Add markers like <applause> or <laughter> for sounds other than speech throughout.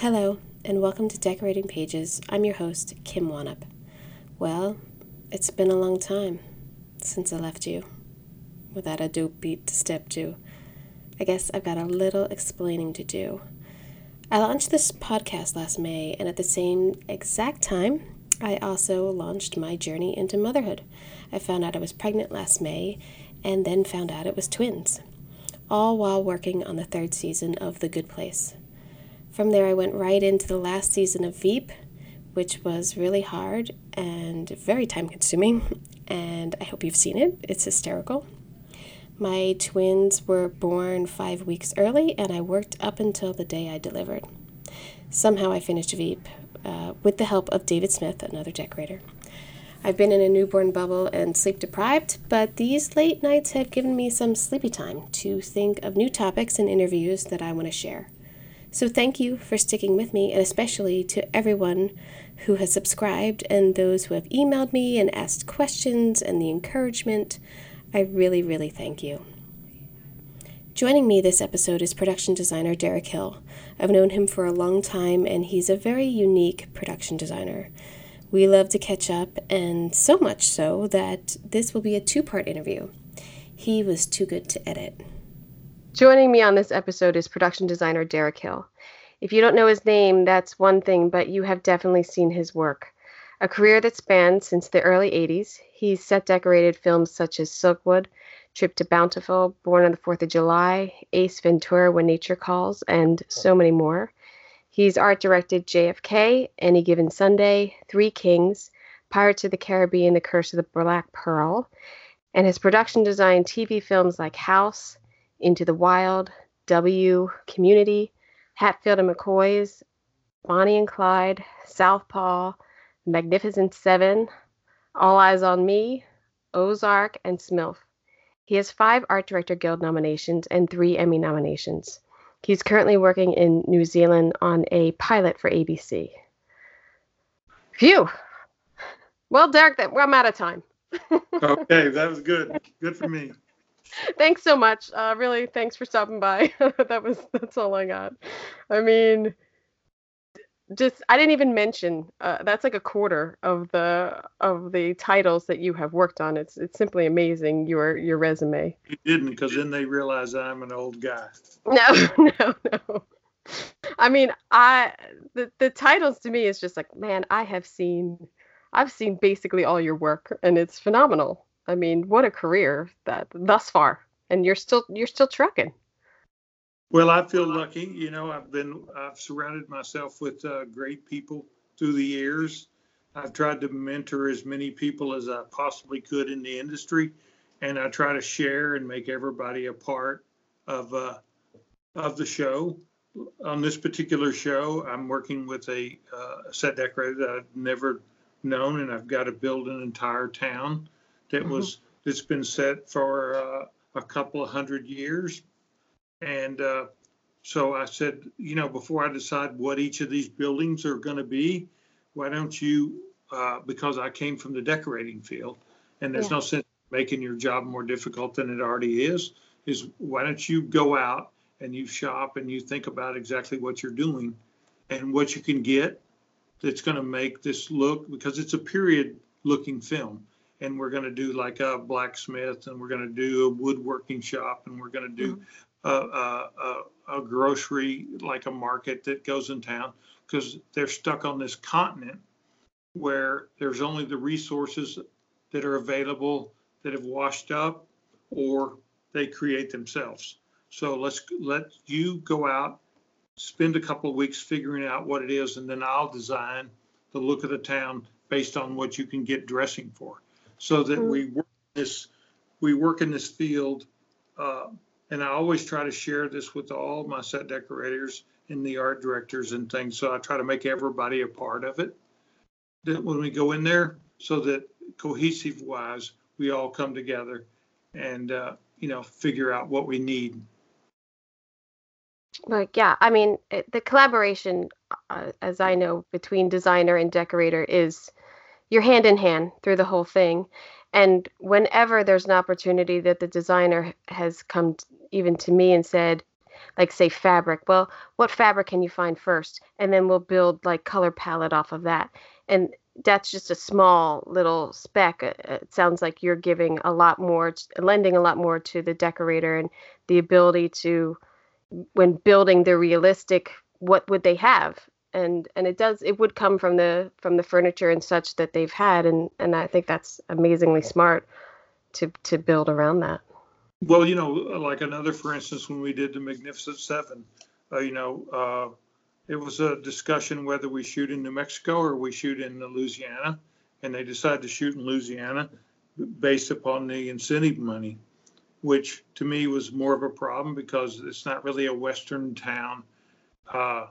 Hello, and welcome to Decorating Pages. I'm your host, Kim Wannop. Well, it's been a long time since I left you without a dope beat to step to. I guess I've got a little explaining to do. I launched this podcast last May, and at the same exact time, I also launched my journey into motherhood. I found out I was pregnant last May, and then found out it was twins, all while working on the third season of The Good Place. From there, I went right into the last season of Veep, which was really hard and very time consuming, and I hope you've seen it. It's hysterical. My twins were born five weeks early, and I worked up until the day I delivered. Somehow I finished Veep uh, with the help of David Smith, another decorator. I've been in a newborn bubble and sleep deprived, but these late nights have given me some sleepy time to think of new topics and interviews that I want to share. So thank you for sticking with me, and especially to everyone who has subscribed and those who have emailed me and asked questions and the encouragement. I really, really thank you. Joining me this episode is production designer Derek Hill. I've known him for a long time, and he's a very unique production designer. We love to catch up, and so much so that this will be a two part interview. He was too good to edit. Joining me on this episode is production designer Derek Hill. If you don't know his name, that's one thing, but you have definitely seen his work. A career that spans since the early 80s, he's set decorated films such as Silkwood, Trip to Bountiful, Born on the Fourth of July, Ace Ventura When Nature Calls, and so many more. He's art directed JFK, Any Given Sunday, Three Kings, Pirates of the Caribbean, The Curse of the Black Pearl, and has production designed TV films like House, Into the Wild, W, Community, Hatfield and McCoy's, Bonnie and Clyde, Southpaw, Magnificent Seven, All Eyes on Me, Ozark, and Smilf. He has five Art Director Guild nominations and three Emmy nominations. He's currently working in New Zealand on a pilot for ABC. Phew. Well, Derek, I'm out of time. <laughs> okay, that was good. Good for me. <laughs> thanks so much. Uh, really, thanks for stopping by. <laughs> that was that's all I got. I mean, just I didn't even mention uh, that's like a quarter of the of the titles that you have worked on. It's it's simply amazing your your resume. You didn't because then they realize I'm an old guy. <laughs> No, no, no. I mean, I the the titles to me is just like, man, I have seen I've seen basically all your work and it's phenomenal. I mean, what a career that thus far. And you're still you're still trucking. Well, I feel lucky. You know, I've been I've surrounded myself with uh, great people through the years. I've tried to mentor as many people as I possibly could in the industry, and I try to share and make everybody a part of uh, of the show. On this particular show, I'm working with a uh, set decorator that I've never known, and I've got to build an entire town that mm-hmm. was that's been set for uh, a couple of hundred years and uh, so I said, you know, before I decide what each of these buildings are going to be, why don't you, uh, because I came from the decorating field, and there's yeah. no sense making your job more difficult than it already is, is why don't you go out and you shop and you think about exactly what you're doing and what you can get that's going to make this look, because it's a period looking film and we're going to do like a blacksmith and we're going to do a woodworking shop and we're going to do mm-hmm a, a, a grocery like a market that goes in town because they're stuck on this continent where there's only the resources that are available that have washed up or they create themselves. So let's let you go out, spend a couple of weeks figuring out what it is, and then I'll design the look of the town based on what you can get dressing for. So that mm-hmm. we work this we work in this field uh, and I always try to share this with all my set decorators and the art directors and things. So I try to make everybody a part of it. That when we go in there, so that cohesive wise, we all come together and uh, you know figure out what we need. Like yeah, I mean the collaboration, uh, as I know, between designer and decorator is you're hand in hand through the whole thing. And whenever there's an opportunity that the designer has come even to me and said, like say fabric, well, what fabric can you find first? And then we'll build like color palette off of that. And that's just a small little speck. It sounds like you're giving a lot more, lending a lot more to the decorator and the ability to, when building the realistic, what would they have? And and it does it would come from the from the furniture and such that they've had and and I think that's amazingly smart to to build around that. Well, you know, like another, for instance, when we did the Magnificent Seven, uh, you know, uh, it was a discussion whether we shoot in New Mexico or we shoot in Louisiana, and they decided to shoot in Louisiana based upon the incentive money, which to me was more of a problem because it's not really a Western town. Uh,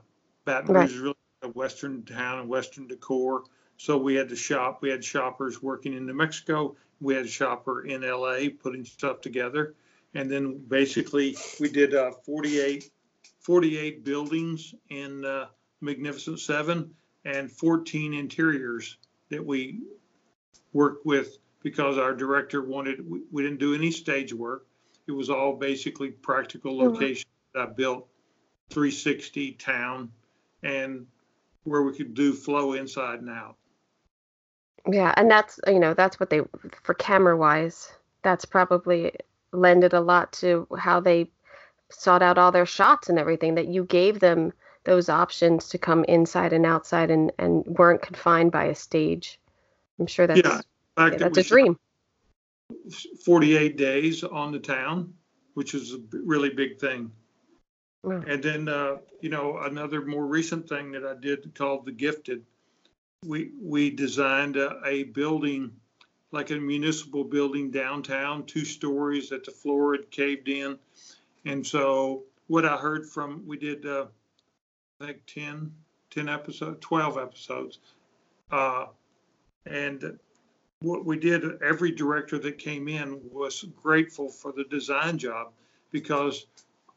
Baton Right. Is really a Western town and Western decor. So we had to shop. We had shoppers working in New Mexico. We had a shopper in LA putting stuff together. And then basically we did uh, 48, 48 buildings in uh, Magnificent Seven and 14 interiors that we worked with because our director wanted, we, we didn't do any stage work. It was all basically practical Mhm. locations that I built 360 town and where we could do flow inside and out. Yeah, and that's you know that's what they for camera wise, that's probably lended a lot to how they sought out all their shots and everything that you gave them those options to come inside and outside and and weren't confined by a stage. I'm sure that's Yeah, fact, that's a dream. 48 days on the town, which is a really big thing. Wow. And then, uh, you know, another more recent thing that I did called the Gifted. We we designed a, a building, like a municipal building downtown, two stories that the floor had caved in. And so what I heard from, we did, uh, I think 10, 10 episodes, 12 episodes. Uh, and what we did, every director that came in was grateful for the design job because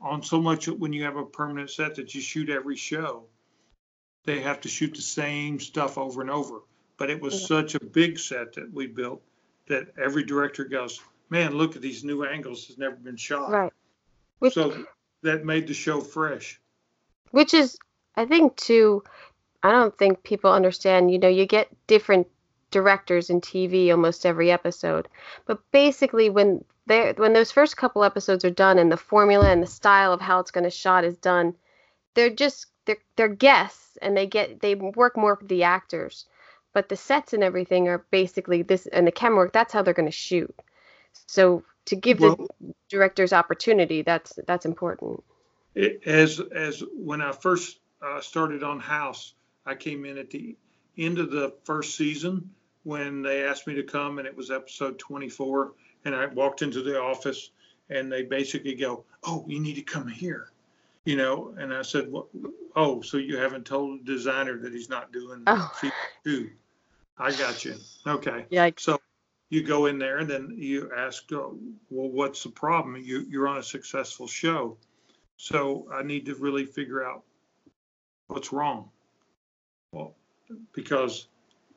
on so much when you have a permanent set that you shoot every show, they have to shoot the same stuff over and over. But it was Yeah. such a big set that we built that every director goes, man, look at these new angles. Has never been shot. Right. Which So that made the show fresh. which is I think too I don't think people understand, you know, you get different directors in TV almost every episode. But basically when they when those first couple episodes are done and the formula and the style of how it's going to shot is done, they're just they're they're guests and they get they work more with the actors. But the sets and everything are basically this and the camera work, that's how they're going to shoot. So to give Well- the directors opportunity, that's that's important. It, as as when I first uh, started on House, I came in at the end of the first season when they asked me to come, and it was episode 24. And I walked into the office, and they basically go, "Oh, you need to come here," you know. And I said, well, "Oh, so you haven't told the designer that he's not doing Oh. two? I got you. Okay." Yeah, So you go in there and then you ask, uh, well, what's the problem? You, you're on a successful show. So I need to really figure out what's wrong. Well, because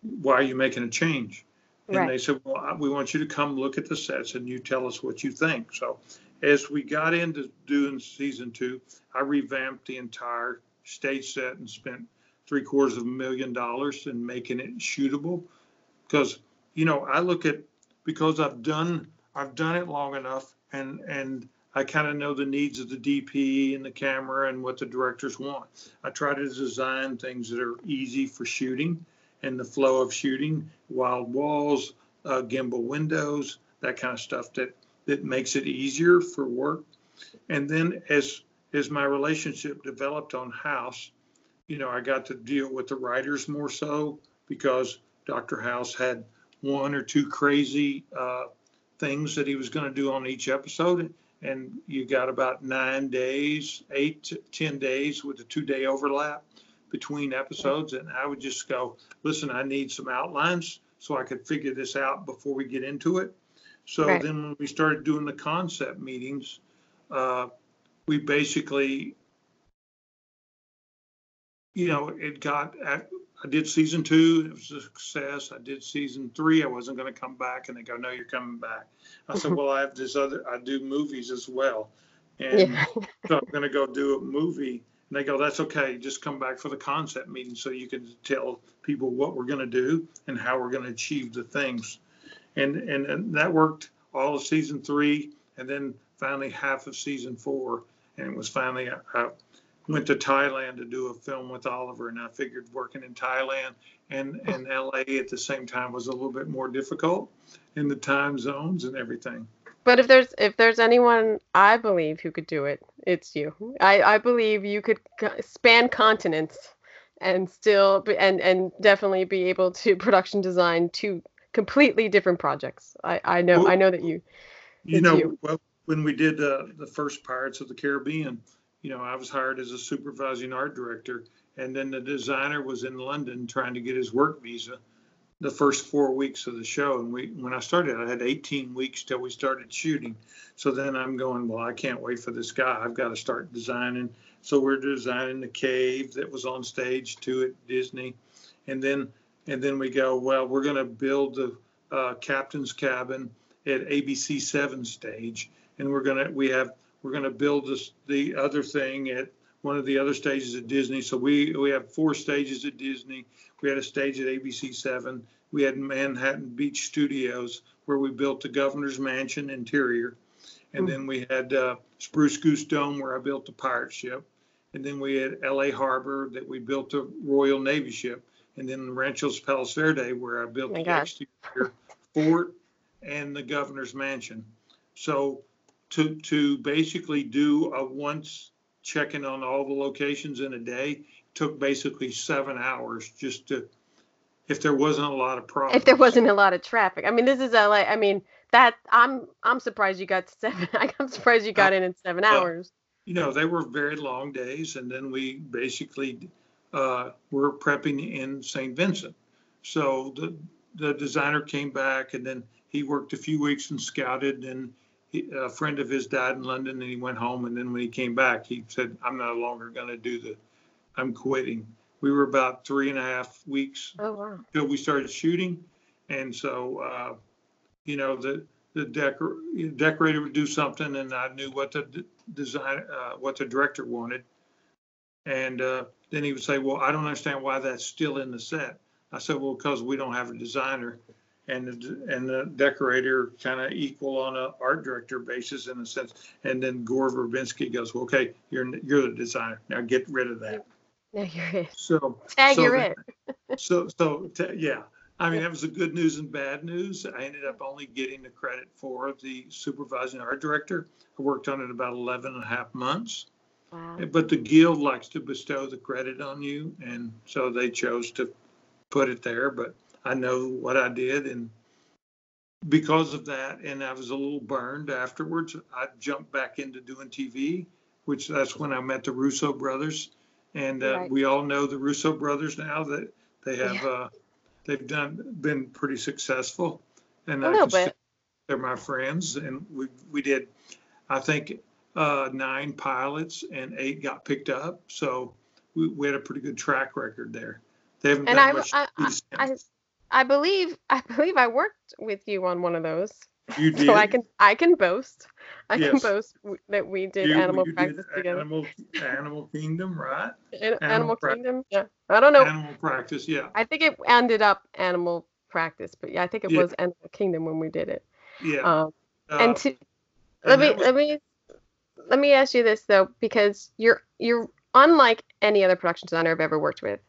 why are you making a change? And Right. they said, well, we want you to come look at the sets and you tell us what you think. So as we got into doing season two, I revamped the entire stage set and spent three quarters of a million dollars in making it shootable. Because, you know, I look at, because I've done, I've done it long enough and, and I kind of know the needs of the DP and the camera and what the directors want. I try to design things that are easy for shooting and the flow of shooting, wild walls, uh, gimbal windows, that kind of stuff that, that makes it easier for work. And then as, as my relationship developed on House, you know, I got to deal with the writers more so because Dr. House had one or two crazy uh, things that he was going to do on each episode. and you got about nine days, eight to 10 days with a two day overlap between episodes. And I would just go, listen, I need some outlines so I could figure this out before we get into it. So Right. then when we started doing the concept meetings, uh, we basically, you know, it got, at- I did season two, it was a success. I did season three, I wasn't gonna come back, and they go, no, you're coming back. I said, <laughs> well, I have this other, I do movies as well. And Yeah. so I'm gonna go do a movie. And they go, that's okay, just come back for the concept meeting so you can tell people what we're gonna do and how we're gonna achieve the things. And, and, and that worked all of season three and then finally half of season four. And it was finally, I, I went to Thailand to do a film with Oliver and I figured working in Thailand and, and LA at the same time was a little bit more difficult in the time zones and everything. But if there's if there's anyone I believe who could do it, it's you. I I believe you could span continents and still and and definitely be able to <laughs> production design two completely different projects. I I know Well- I know that you. You know, you. well, when we did uh, the first Pirates of the Caribbean, you know, I was hired as a supervising art director, and then the designer was in London trying to get his work visa the first four weeks of the show. And we, when I started, I had 18 weeks till we started shooting. So then I'm going, well, I can't wait for this guy. I've got to start designing. So we're designing the cave that was on stage too at Disney, and then and then we go, well, we're going to build the uh, captain's cabin at ABC seven stage, and we're gonna we have we're gonna build this the other thing at one of the other stages at Disney. So we we have four stages at Disney. We had a stage at ABC seven. We had Manhattan Beach Studios where we built the governor's mansion interior, and then we had uh, Spruce Goose Dome where I built the pirate ship, and then we had L.A. Harbor that we built the Royal Navy ship, and then Ranchos Palos Verde where I built My the gosh. exterior fort and the governor's mansion. So to, to basically do a once checking on all the locations in a day took basically seven hours just to, if there wasn't a lot of problems. If there wasn't a lot of traffic, I mean, this is LA. I mean, that I'm I'm surprised you got <laughs> seven. I'm surprised you got in in seven Well, hours. You know, they were very long days and then we basically, uh, were prepping in St. Vincent. So the, the designer came back and then he worked a few weeks and scouted and a friend of his died in London and he went home. And then when he came back, he said, I'm no longer going to do the, I'm quitting. We were about three and a half weeks Oh wow. till we started shooting. And so, uh, you know, the, the decor, decorator would do something and I knew what the d- design, uh, what the director wanted. And, uh, then he would say, well, I don't understand why that's still in the set. I said, well, because we don't have a designer. And the, and the decorator kind of equal on a art director basis in a sense. And then Gore Verbinski goes, well, okay, you're, you're the designer. Now get rid of that. No, you're it. So. Tag, so you're it. <laughs> so, so, t- yeah, I mean, that was the good news and bad news. I ended up only getting the credit for the supervising art director. I worked on it about 11 and a half months, Wow. but the guild likes to bestow the credit on you. And so they chose to put it there, but I know what I did. And because of that, and I was a little burned afterwards, I jumped back into doing TV, which that's when I met the Russo brothers. And uh, Right. we all know the Russo brothers now that they have, Yeah. uh, they've done, been pretty successful. And A I little bit. they're my friends and we, we did, I think, uh, nine pilots and eight got picked up. So we, we had a pretty good track record there. They haven't And done I, much. I, I. I believe <laughs> I believe I worked with you on one of those. You did. <laughs> So I can I can boast. I can boast that we did You- animal you did practice together. Animal, Animal Kingdom, right? An- Animal, prac- Kingdom. Yeah. I don't know. Animal practice, yeah, I think it ended up Animal Practice, but yeah, I think it Yeah. was Animal Kingdom when we did it. yeah. Um, Uh, and to let me was- let me let me ask you this though, because you're you're unlike any other production designer I've ever worked with.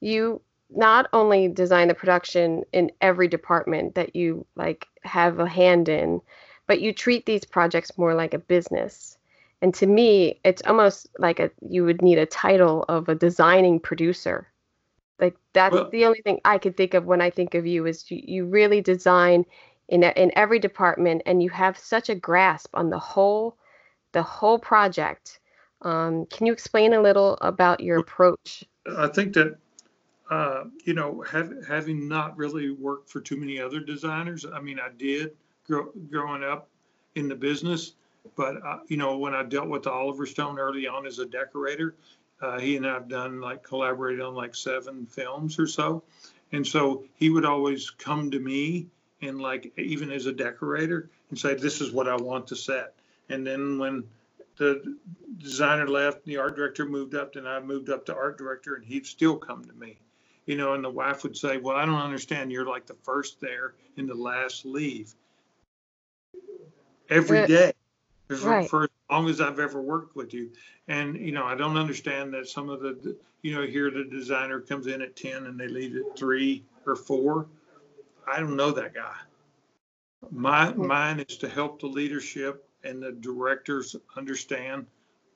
You not only design the production in every department that you like have a hand in, but you treat these projects more like a business. And to me, it's almost like a you would need a title of a designing producer. Like that's Well- the only thing I could think of when I think of you is you, you really design in in every department and you have such a grasp on the whole the whole project. Um, can you explain a little about your approach? I think that, uh, you know, have, having not really worked for too many other designers, I mean, I did grow, growing up in the business, but, uh, you know, when I dealt with Oliver Stone early on as a decorator, uh, he and I have done like collaborated on like seven films or so. And so he would always come to me and like, even as a decorator and say, this is what I want to set. And then when the designer left, the art director moved up, and I moved up to art director and he'd still come to me. You know, and the wife would say, well, I don't understand. You're like the first there and the last leave. Every day, for, Right. for as long as I've ever worked with you. And, you know, I don't understand that some of the, you know, here the designer comes in at ten and they leave at three or four. I don't know that guy. My, Hmm. mine is to help the leadership and the directors understand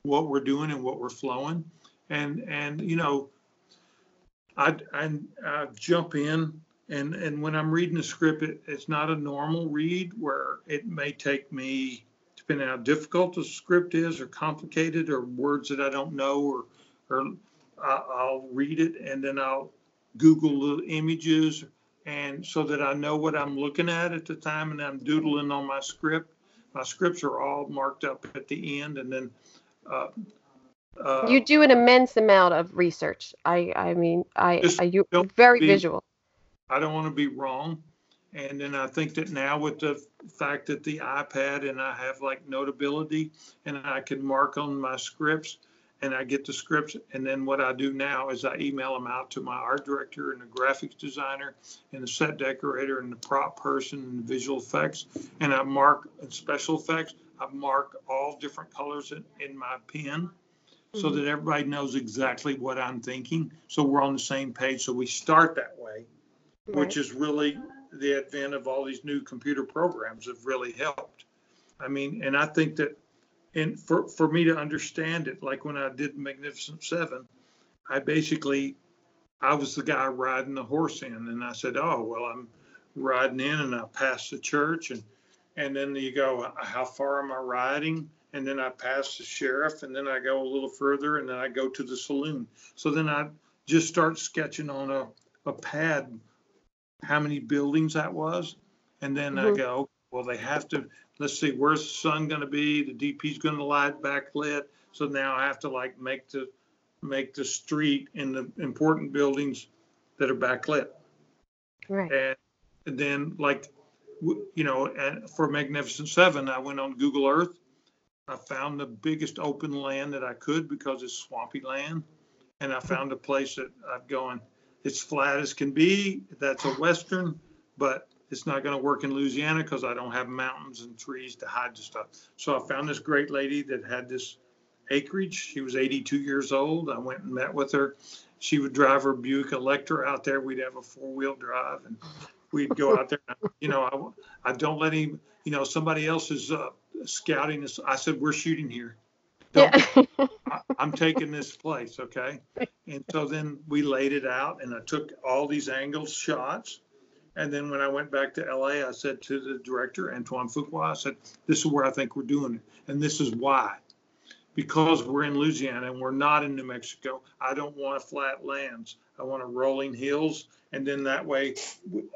what we're doing and what we're flowing. And, and, you know, I, I, I jump in and, and when I'm reading a script, it, it's not a normal read where it may take me, depending how difficult the script is or complicated or words that I don't know or, or I'll read it and then I'll Google the images and so that I know what I'm looking at at the time and I'm doodling on my script. My scripts are all marked up at the end and then, uh, uh, You do an immense amount of research. I, I mean, I, I you very be- visual. I don't want to be wrong. And then I think that now with the fact that the iPad and I have like notability and I can mark on my scripts and I get the scripts. And then what I do now is I email them out to my art director and the graphics designer and the set decorator and the prop person and the visual effects. And I mark and special effects. I mark all different colors in, in my pen so Mhm. that everybody knows exactly what I'm thinking. So we're on the same page. So we start that way which is really the advent of all these new computer programs have really helped. I mean, and I think that, and for, for me to understand it, like when I did Magnificent Seven, I basically, I was the guy riding the horse in, and I said, oh, well, I'm riding in and I pass the church and, and then you go, how far am I riding? And then I pass the sheriff and then I go a little further and then I go to the saloon. So then I just start sketching on a, a pad how many buildings that was. And then I Mhm. go, well, they have to, let's see, where's the sun gonna be? The DP's gonna light backlit. So now I have to like make the, make the street and the important buildings that are backlit. Right. And, then like, w- you know, and for Magnificent Seven, I went on Google Earth. I found the biggest open land that I could because it's swampy land. And I found a place that I've gone, it's flat as can be. That's a Western, but it's not gonna work in Louisiana because I don't have mountains and trees to hide the stuff. So I found this great lady that had this acreage. She was 82 years old. I went and met with her. She would drive her Buick Electra out there. We'd have a four-wheel drive and we'd go out there. You know, I, I don't let him, you know, somebody else is uh, scouting this. I said, we're shooting here. Don't Yeah. <laughs> I, I'm taking this place, okay? And so then we laid it out and I took all these angles shots. And then when I went back to LA, I said to the director, Antoine Fuqua, I said, this is where I think we're doing it. And this is why. Because we're in Louisiana and we're not in New Mexico, I don't want flat lands. I want a rolling hills. And then that way,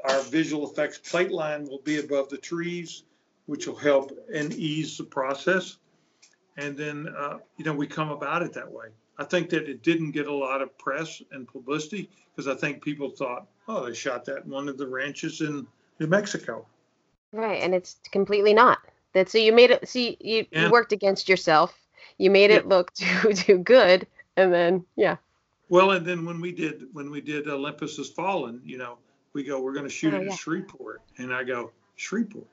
our visual effects plate line will be above the trees, which will help and ease the process. And then, uh, you know, we come about it that way. I think that it didn't get a lot of press and publicity because I think people thought, oh, they shot that in one of the ranches in New Mexico. Right, and it's completely not. That so you made it. See, you, Yeah. you worked against yourself. You made it look <laughs> too too good, and then yeah. Well, and then when we did when we did Olympus Has Fallen, you know, we go, we're going to shoot Oh, it yeah. at Shreveport, and I go, Shreveport.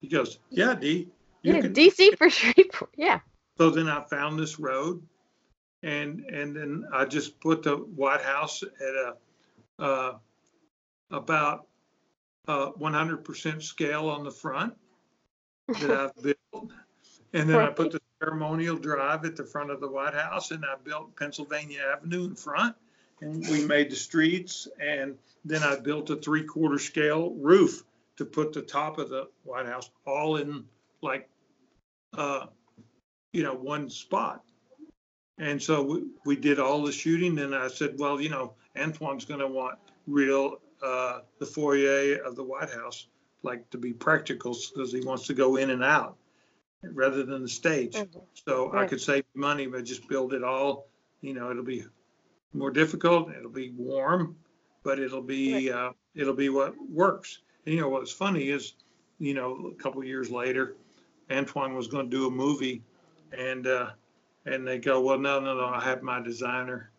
He goes, yeah, D. You Yeah, can. DC <laughs> for Shreveport. Yeah. So then I found this road, and and then I just put the White House at a uh, about uh, 100% scale on the front that I've <laughs> built, and then I put the ceremonial drive at the front of the White House, and I built Pennsylvania Avenue in front, and we made the streets, and then I built a three-quarter scale roof to put the top of the White House all in like uh, you know, one spot. And so we, we did all the shooting and I said, well, you know, Antoine's going to want real, uh, the foyer of the White House, like to be practical because he wants to go in and out rather than the stage. Mhm. So I could save money, but just build it all, you know, it'll be more difficult, it'll be warm, but it'll be, uh, it'll be what works. And you know, what's funny is, you know, a couple of years later, Antoine was gonna do a movie and, uh, and they go, well, no, no, no, I have my designer.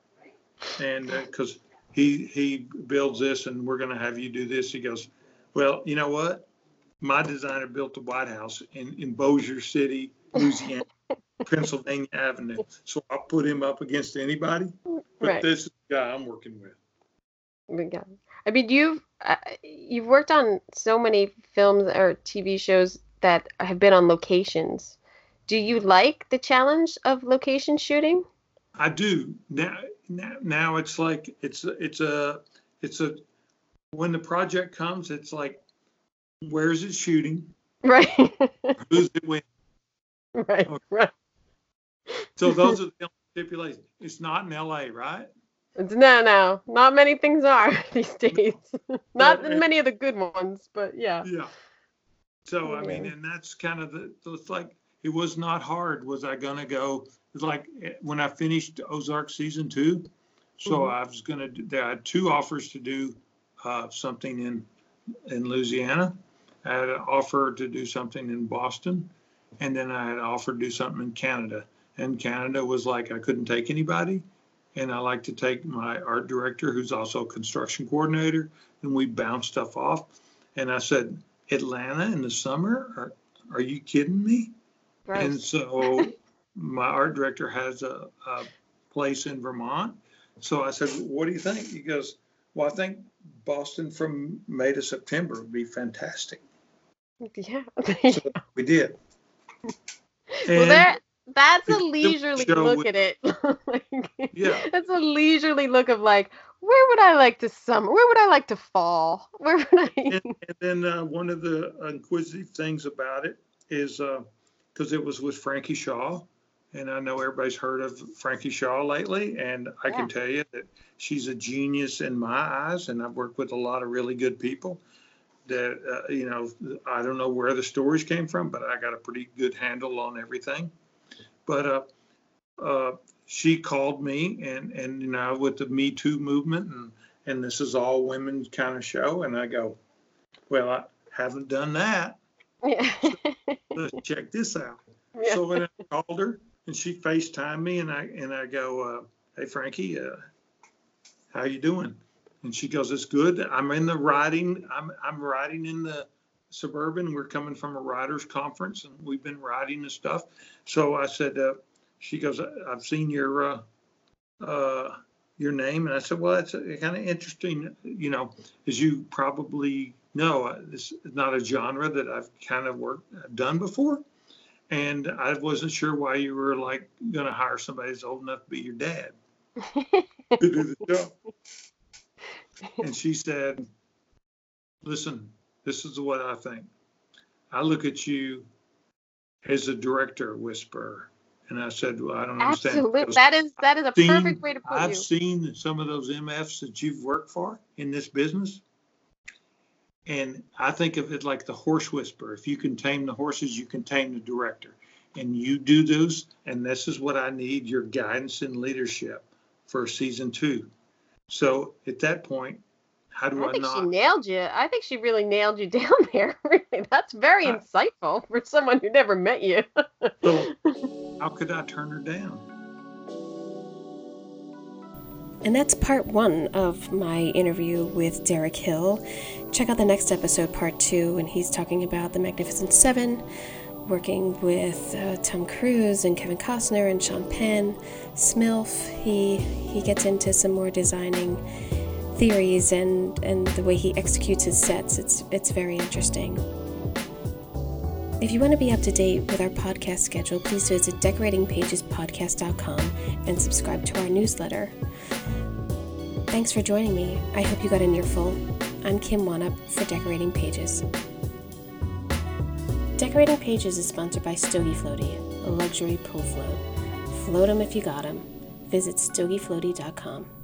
And, uh 'cause cause he, he builds this and we're gonna have you do this. He goes, well, you know what? My designer built the White House in, in Bossier City, Louisiana, <laughs> Pennsylvania Avenue. So I'll put him up against anybody, but Right. this is the guy I'm working with. Yeah. I mean, you've uh, you've worked on so many films or TV shows that have been on locations. Do you like the challenge of location shooting? I do now. Now, now it's like it's it's a it's a when the project comes, it's like where's it shooting? Right. <laughs> Who's it with? right. Okay. Right. So those <laughs> are the only stipulations. It's not in L.A., right? It's- No, no, not many things are <laughs> these days. <laughs> not Well, many of the good ones, but yeah. Yeah. So I mean, and that's kind of the. So it's like it was not hard. Was I gonna go? It's like eh, when I finished Ozark season two. So Mhm. I was gonna. do There I had two offers to do uh, something in in Louisiana. I had an offer to do something in Boston, and then I had offered to do something in Canada. And Canada was like I couldn't take anybody, and I like to take my art director, who's also a construction coordinator, and we bounce stuff off. And I said, Atlanta in the summer? Are, are you kidding me? And so <laughs> my art director has a, a place in Vermont. So I said, what do you think? He goes, well, I think Boston from May to September would be fantastic. Yeah. <laughs> So we did. well, And- that that's a leisurely look with- at it. <laughs> Like, Yeah. That's a leisurely look of like, where would I like to summer? Where would I like to fall? <laughs> Where would I? And, and then uh, one of the inquisitive things about it is because it was with Frankie Shaw, and I know everybody's heard of Frankie Shaw lately, and I can tell you that she's a genius in my eyes, and I've worked with a lot of really good people. That uh, you know, I don't know where the stories came from, but I got a pretty good handle on everything. But uh, uh, she called me, and and you know, with the Me Too movement and and this is all women kind of show. And I go, well, I haven't done that. yeah. Let's check this out. Yeah. So when I called her and she FaceTimed me and I, and I go, uh, hey Frankie, uh, how you doing? And she goes, it's good. I'm in the writing. I'm, I'm riding in the suburban. We're coming from a riders conference and we've been riding and stuff. So I said, uh, she goes, I've seen your, uh, uh, your name. And I said, well, that's kind of interesting. You know, as you probably know, uh, this is not a genre that I've kind of worked, done before. And I wasn't sure why you were like going to hire somebody that's old enough to be your dad <laughs> to do the job. And she said, listen, this is what I think. I look at you as a director whisperer. And I said, well, I don't understand. Absolutely. That is that is a seen- perfect way to put I've you. seen some of those MFs that you've worked for in this business. And I think of it like the horse whisperer. If you can tame the horses, you can tame the director. And you do those, and this is what I need your guidance and leadership for season two. So at that point, how do I I think she nailed you. I think she really nailed you <laughs> down there. Really, that's very Uh, insightful for someone who never met you. So <laughs> how could I turn her down? And that's part one of my interview with Derek Hill. Check out the next episode, part two, and he's talking about the Magnificent Seven, working with uh, Tom Cruise and Kevin Costner and Sean Penn, Smilf. He he gets into some more designing theories and and the way he executes his sets. It's it's very interesting. If you want to be up to date with our podcast schedule, please visit decoratingpagespodcast.com and subscribe to our newsletter. Thanks for joining me. I hope you got an earful. I'm Kim Wannop for Decorating Pages. Decorating Pages is sponsored by Stogie Floaty, a luxury pool float. Float 'em if you got 'em. Visit stogiefloaty.com.